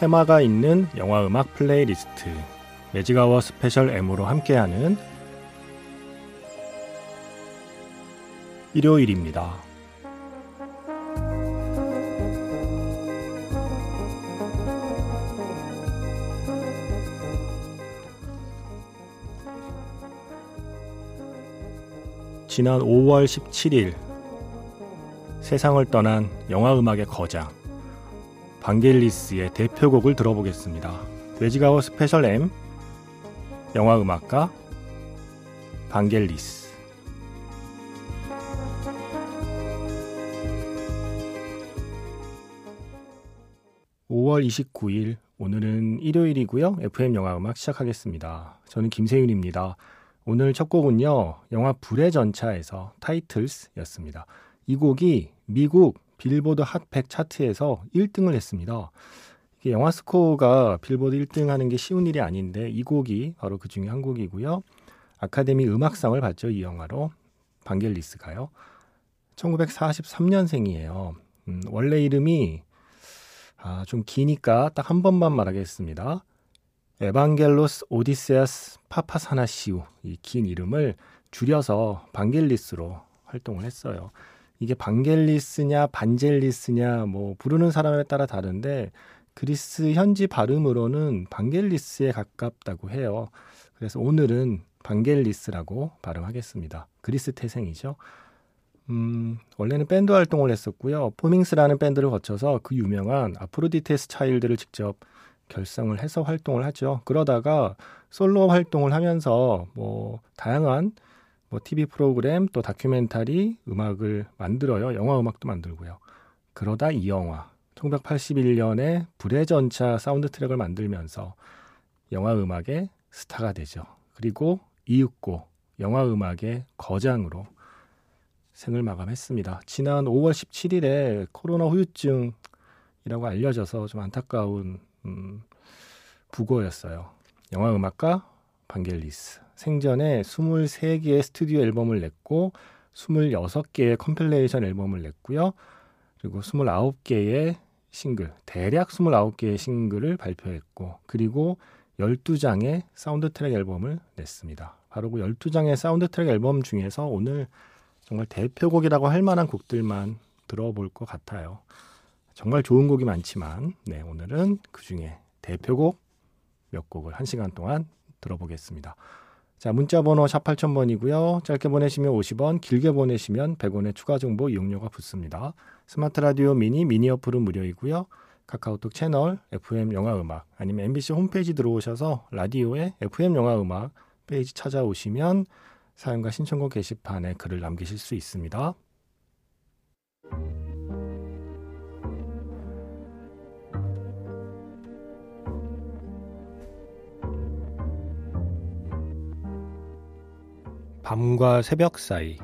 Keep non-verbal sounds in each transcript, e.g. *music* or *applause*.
테마가 있는 영화 음악 플레이리스트 매직아워 스페셜 M으로 함께하는 일요일입니다. 지난 5월 17일 세상을 떠난 영화 음악의 거장 방겔리스의 대표곡을 들어보겠습니다. magic hour special M 영화 음악가 방겔리스 5월 29일 오늘은 일요일이고요. FM 영화 음악 시작하겠습니다. 저는 김세윤입니다. 오늘 첫 곡은요. 영화 불의 전차에서 Titles였습니다. 이 곡이 미국 빌보드 핫100 차트에서 1등을 했습니다. 이게 영화 스코어가 빌보드 1등 하는 게 쉬운 일이 아닌데 이 곡이 바로 그 중에 한 곡이고요. 아카데미 음악상을 받죠. 이 영화로. 방겔리스가요. 1943년생이에요. 음, 원래 이름이 아, 좀 기니까 딱 한 번만 말하겠습니다. 에반겔로스 오디세아스 파파사나시우 이 긴 이름을 줄여서 방겔리스로 활동을 했어요. 이게 방겔리스냐 반젤리스냐 뭐 부르는 사람에 따라 다른데 그리스 현지 발음으로는 방겔리스에 가깝다고 해요. 그래서 오늘은 방겔리스라고 발음하겠습니다. 그리스 태생이죠. 음, 원래는 밴드 활동을 했었고요. 포밍스라는 밴드를 거쳐서 그 유명한 아프로디테스 차일드를 직접 결성을 해서 활동을 하죠. 그러다가 솔로 활동을 하면서 뭐 다양한 뭐 TV 프로그램 또 다큐멘터리 음악을 만들어요. 영화 음악도 만들고요. 그러다 이 영화 1981년에 불의 전차 사운드 트랙을 만들면서 영화 음악의 스타가 되죠. 그리고 이윽고 영화 음악의 거장으로 생을 마감했습니다. 지난 5월 17일에 코로나 후유증이라고 알려져서 좀 안타까운 음, 부고였어요. 영화 음악가 방겔리스. 생전에 23개의 스튜디오 앨범을 냈고 26개의 compilation 앨범을 냈고요. 그리고 29개의 싱글, 대략 29개의 싱글을 발표했고 그리고 12장의 사운드 트랙 앨범을 냈습니다. 바로 그 12장의 사운드 트랙 앨범 중에서 오늘 정말 대표곡이라고 할 만한 곡들만 들어볼 것 같아요. 정말 좋은 곡이 많지만 네, 오늘은 그 중에 대표곡 몇 곡을 한 시간 동안 들어보겠습니다. 자, 문자 번호 샵 8000번이고요. 짧게 보내시면 50원, 길게 보내시면 100원의 추가 정보 이용료가 붙습니다. 스마트 라디오 미니 미니 어플은 무료이고요. 카카오톡 채널 FM 영화 음악 아니면 MBC 홈페이지 들어오셔서 라디오에 FM 영화 음악 페이지 찾아오시면 사연과 신청곡 게시판에 글을 남기실 수 있습니다. 밤과 새벽 사이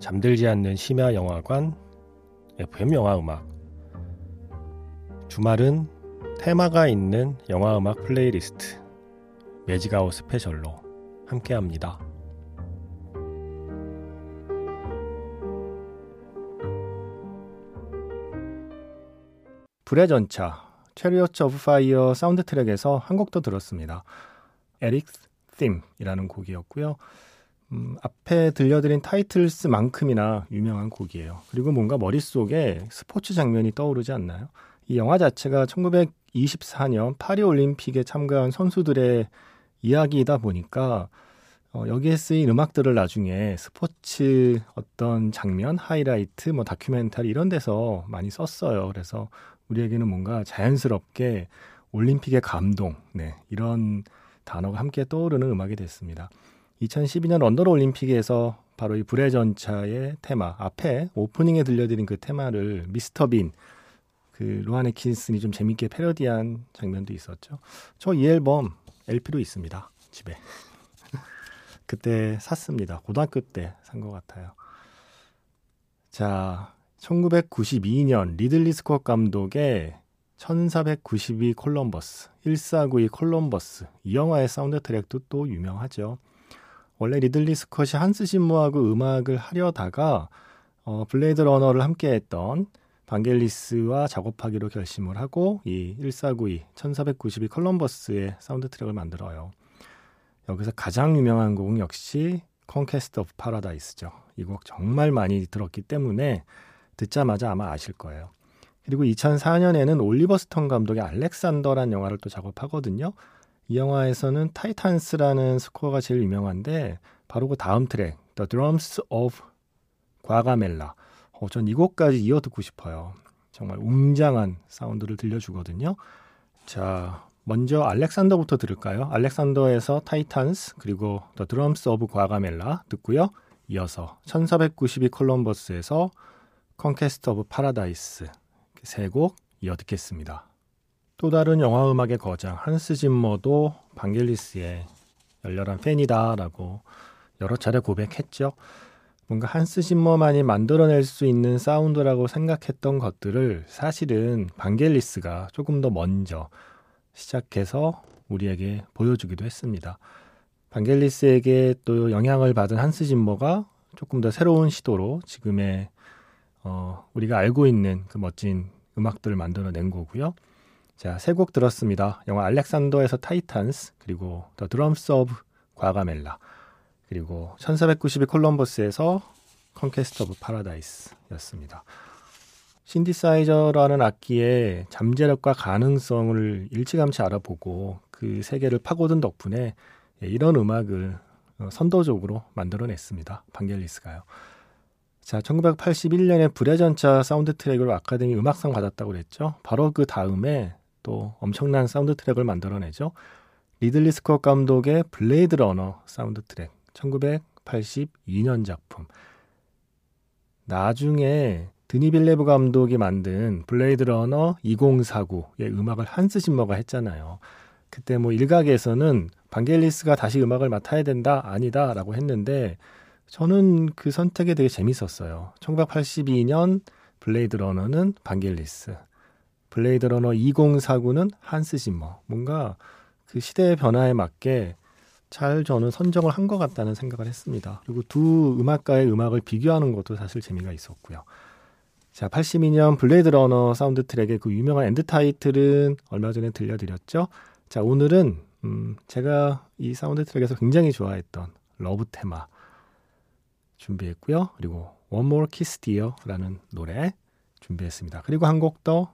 잠들지 않는 심야 영화관 FM 영화 음악 주말은 테마가 있는 영화 음악 플레이리스트 magic hour special로 함께합니다. 불의 전차 Chariots of Fire 사운드 트랙에서 한 곡 더 들었습니다. Eric's Theme이라는 곡이었고요. 음, 앞에 들려드린 Titles만큼이나 유명한 곡이에요. 그리고 뭔가 머릿속에 스포츠 장면이 떠오르지 않나요? 이 영화 자체가 1924년 파리 올림픽에 참가한 선수들의 이야기이다 보니까 어, 여기에 쓰인 음악들을 나중에 스포츠 어떤 장면, 하이라이트, 뭐 다큐멘터리 이런 데서 많이 썼어요. 그래서 우리에게는 뭔가 자연스럽게 올림픽의 감동, 네, 이런 단어가 함께 떠오르는 음악이 됐습니다. 2012년 런던 올림픽에서 바로 이 불의 전차의 테마 앞에 오프닝에 들려드린 그 테마를 미스터 빈그그 루안 에킨슨이 좀 재밌게 패러디한 장면도 있었죠. 저 이 앨범 LP로 있습니다. 집에. *laughs* 그때 샀습니다. 고등학교 때 산 것 같아요. 자, 1992년 리들리 스콧 감독의 1492 콜럼버스, 1492 콜럼버스 이 영화의 사운드 트랙도 또 유명하죠. 원래 리들리 스콧이 한스 짐머하고 음악을 하려다가 어, Blade Runner를 함께했던 반겔리스와 작업하기로 결심을 하고 이 1492, 1492 컬럼버스의 사운드 트랙을 만들어요. 여기서 가장 유명한 곡은 역시 Conquest of Paradise죠. 이 곡 정말 많이 들었기 때문에 듣자마자 아마 아실 거예요. 그리고 2004년에는 올리버 스톤 감독의 알렉산더란 영화를 또 작업하거든요. 이 영화에서는 Titans라는 스코어가 제일 유명한데 바로 그 다음 트랙 The Drums of Gaugamela 어, 전 이 곡까지 이어 듣고 싶어요. 정말 웅장한 사운드를 들려주거든요. 자, 먼저 알렉산더부터 들을까요? 알렉산더에서 Titans 그리고 The Drums of Gaugamela 듣고요. 이어서 1492 콜럼버스에서 Conquest of Paradise 세 곡 이어 듣겠습니다. 또 다른 영화 음악의 거장 한스 짐머도 방겔리스의 열렬한 팬이다라고 여러 차례 고백했죠. 뭔가 한스 짐머만이 만들어낼 수 있는 사운드라고 생각했던 것들을 사실은 방겔리스가 조금 더 먼저 시작해서 우리에게 보여주기도 했습니다. 방겔리스에게 또 영향을 받은 한스 짐머가 조금 더 새로운 시도로 지금의 어, 우리가 알고 있는 그 멋진 음악들을 만들어낸 거고요. 자, 세 곡 들었습니다. 영화 알렉산더에서 Titans, 그리고 The Drums of Gaugamela, 그리고 1492 콜럼버스에서 Conquest of Paradise였습니다. 신디사이저라는 악기의 잠재력과 가능성을 일찌감치 알아보고 그 세계를 파고든 덕분에 이런 음악을 어, 선도적으로 만들어냈습니다. 방겔리스가요. 자, 1981년에 불의 전차 사운드 트랙으로 아카데미 음악상 받았다고 그랬죠. 바로 그 다음에 또 엄청난 사운드 트랙을 만들어내죠. 리들리 스콧 감독의 블레이드 러너 사운드 트랙 1982년 작품. 나중에 드니 빌뇌브 감독이 만든 블레이드 러너 2049의 음악을 한스 짐머가 했잖아요. 그때 뭐 일각에서는 반겔리스가 다시 음악을 맡아야 된다, 아니다라고 했는데 저는 그 선택이 되게 재밌었어요. 1982년 블레이드 러너는 반겔리스, 블레이드 러너 2049는 한스 짐머. 뭔가 그 시대의 변화에 맞게 잘 저는 선정을 한 것 같다는 생각을 했습니다. 그리고 두 음악가의 음악을 비교하는 것도 사실 재미가 있었고요. 자, 82년 블레이드 러너 사운드 트랙의 그 유명한 End Title은 얼마 전에 들려드렸죠. 자, 오늘은 음, 제가 이 사운드 트랙에서 굉장히 좋아했던 Love Theme 준비했고요. 그리고 One More Kiss Dear라는 노래 준비했습니다. 그리고 한 곡 더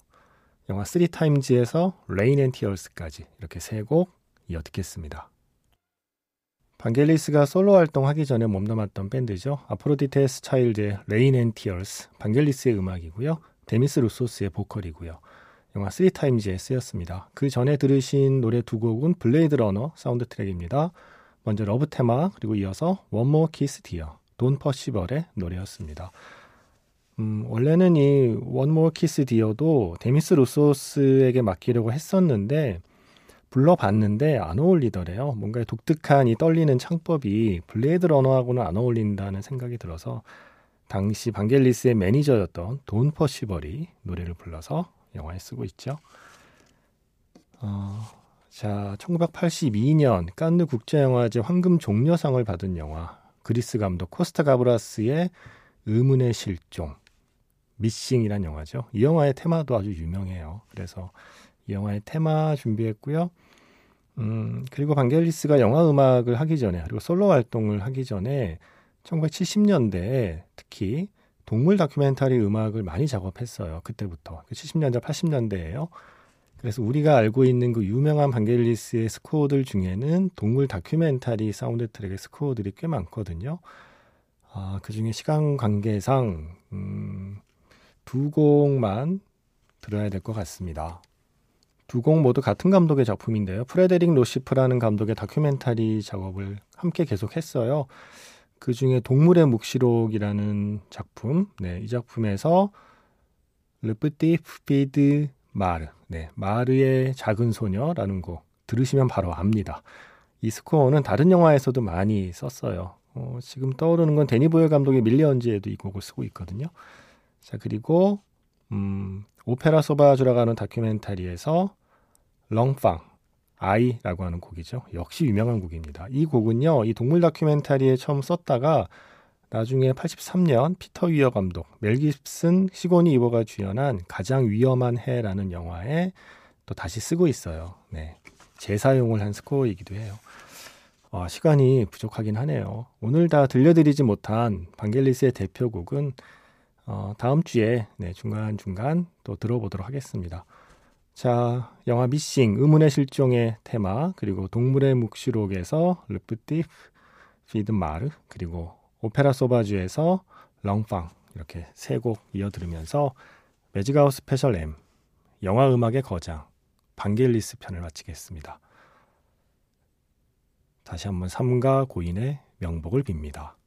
영화 3타임즈에서 Rain and Tears까지 이렇게 세 곡 이어 듣겠습니다. 반겔리스가 솔로 활동하기 전에 몸담았던 밴드죠. 아프로디테스 차일드의 Rain and Tears, 반겔리스의 음악이고요. 데미스 루소스의 보컬이고요. 영화 3타임즈에 쓰였습니다. 그 전에 들으신 노래 두 곡은 블레이드 러너 사운드 트랙입니다. 먼저 Love Theme 그리고 이어서 More Kiss Dear, 돈 퍼시벌의 노래였습니다. 음, 원래는 이 More Kiss Dear도 데미스 루소스에게 맡기려고 했었는데 불러봤는데 안 어울리더래요. 뭔가 독특한 이 떨리는 창법이 블레이드 러너하고는 안 어울린다는 생각이 들어서 당시 방겔리스의 매니저였던 돈 퍼시벌이 노래를 불러서 영화에 쓰고 있죠. 어, 자, 1982년 칸느 국제영화제 황금 종려상을 받은 영화 그리스 감독 코스타 가브라스의 의문의 실종 미싱이란 영화죠. 이 영화의 테마도 아주 유명해요. 그래서 이 영화의 테마 준비했고요. 음, 그리고 방겔리스가 영화 음악을 하기 전에, 그리고 솔로 활동을 하기 전에 1970년대에 특히 동물 다큐멘터리 음악을 많이 작업했어요. 그때부터. 70년대, 그 80년대예요. 그래서 우리가 알고 있는 그 유명한 방겔리스의 스코어들 중에는 동물 다큐멘터리 사운드 트랙의 스코어들이 꽤 많거든요. 아, 그 중에 시간 관계상, 음, 두 곡만 들어야 될 것 같습니다. 두 곡 모두 같은 감독의 작품인데요. 프레데릭 로시프라는 감독의 다큐멘터리 작업을 함께 계속했어요. 그 중에 동물의 묵시록이라는 작품, 네, 이 작품에서 La Petite Fille de la Mer. 네, Mer의 작은 소녀라는 곡 들으시면 바로 압니다. 이 스코어는 다른 영화에서도 많이 썼어요. 어, 지금 떠오르는 건 데니 보일 감독의 밀리언즈에도 이 곡을 쓰고 있거든요. 자, 그리고 음, Opéra sauvage라고 하는 다큐멘터리에서 L'Enfant 아이라고 하는 곡이죠. 역시 유명한 곡입니다. 이 곡은요, 이 동물 다큐멘터리에 처음 썼다가 나중에 83년 피터 위어 감독, 멜 깁슨, 시고니 이버가 주연한 가장 위험한 해라는 영화에 또 다시 쓰고 있어요. 네. 재사용을 한 스코어이기도 해요. 어, 시간이 부족하긴 하네요. 오늘 다 들려드리지 못한 방겔리스의 대표곡은 어, 다음 주에 네, 중간중간 또 들어보도록 하겠습니다. 자, 영화 미싱, 의문의 실종의 테마, 그리고 동물의 묵시록에서 르프티 Fille de la Mer, 그리고 Opéra sauvage에서 L'Enfant 이렇게 세 곡 이어 들으면서 매직아웃 스페셜 M 영화 음악의 거장 방겔리스 편을 마치겠습니다. 다시 한번 삼가 고인의 명복을 빕니다.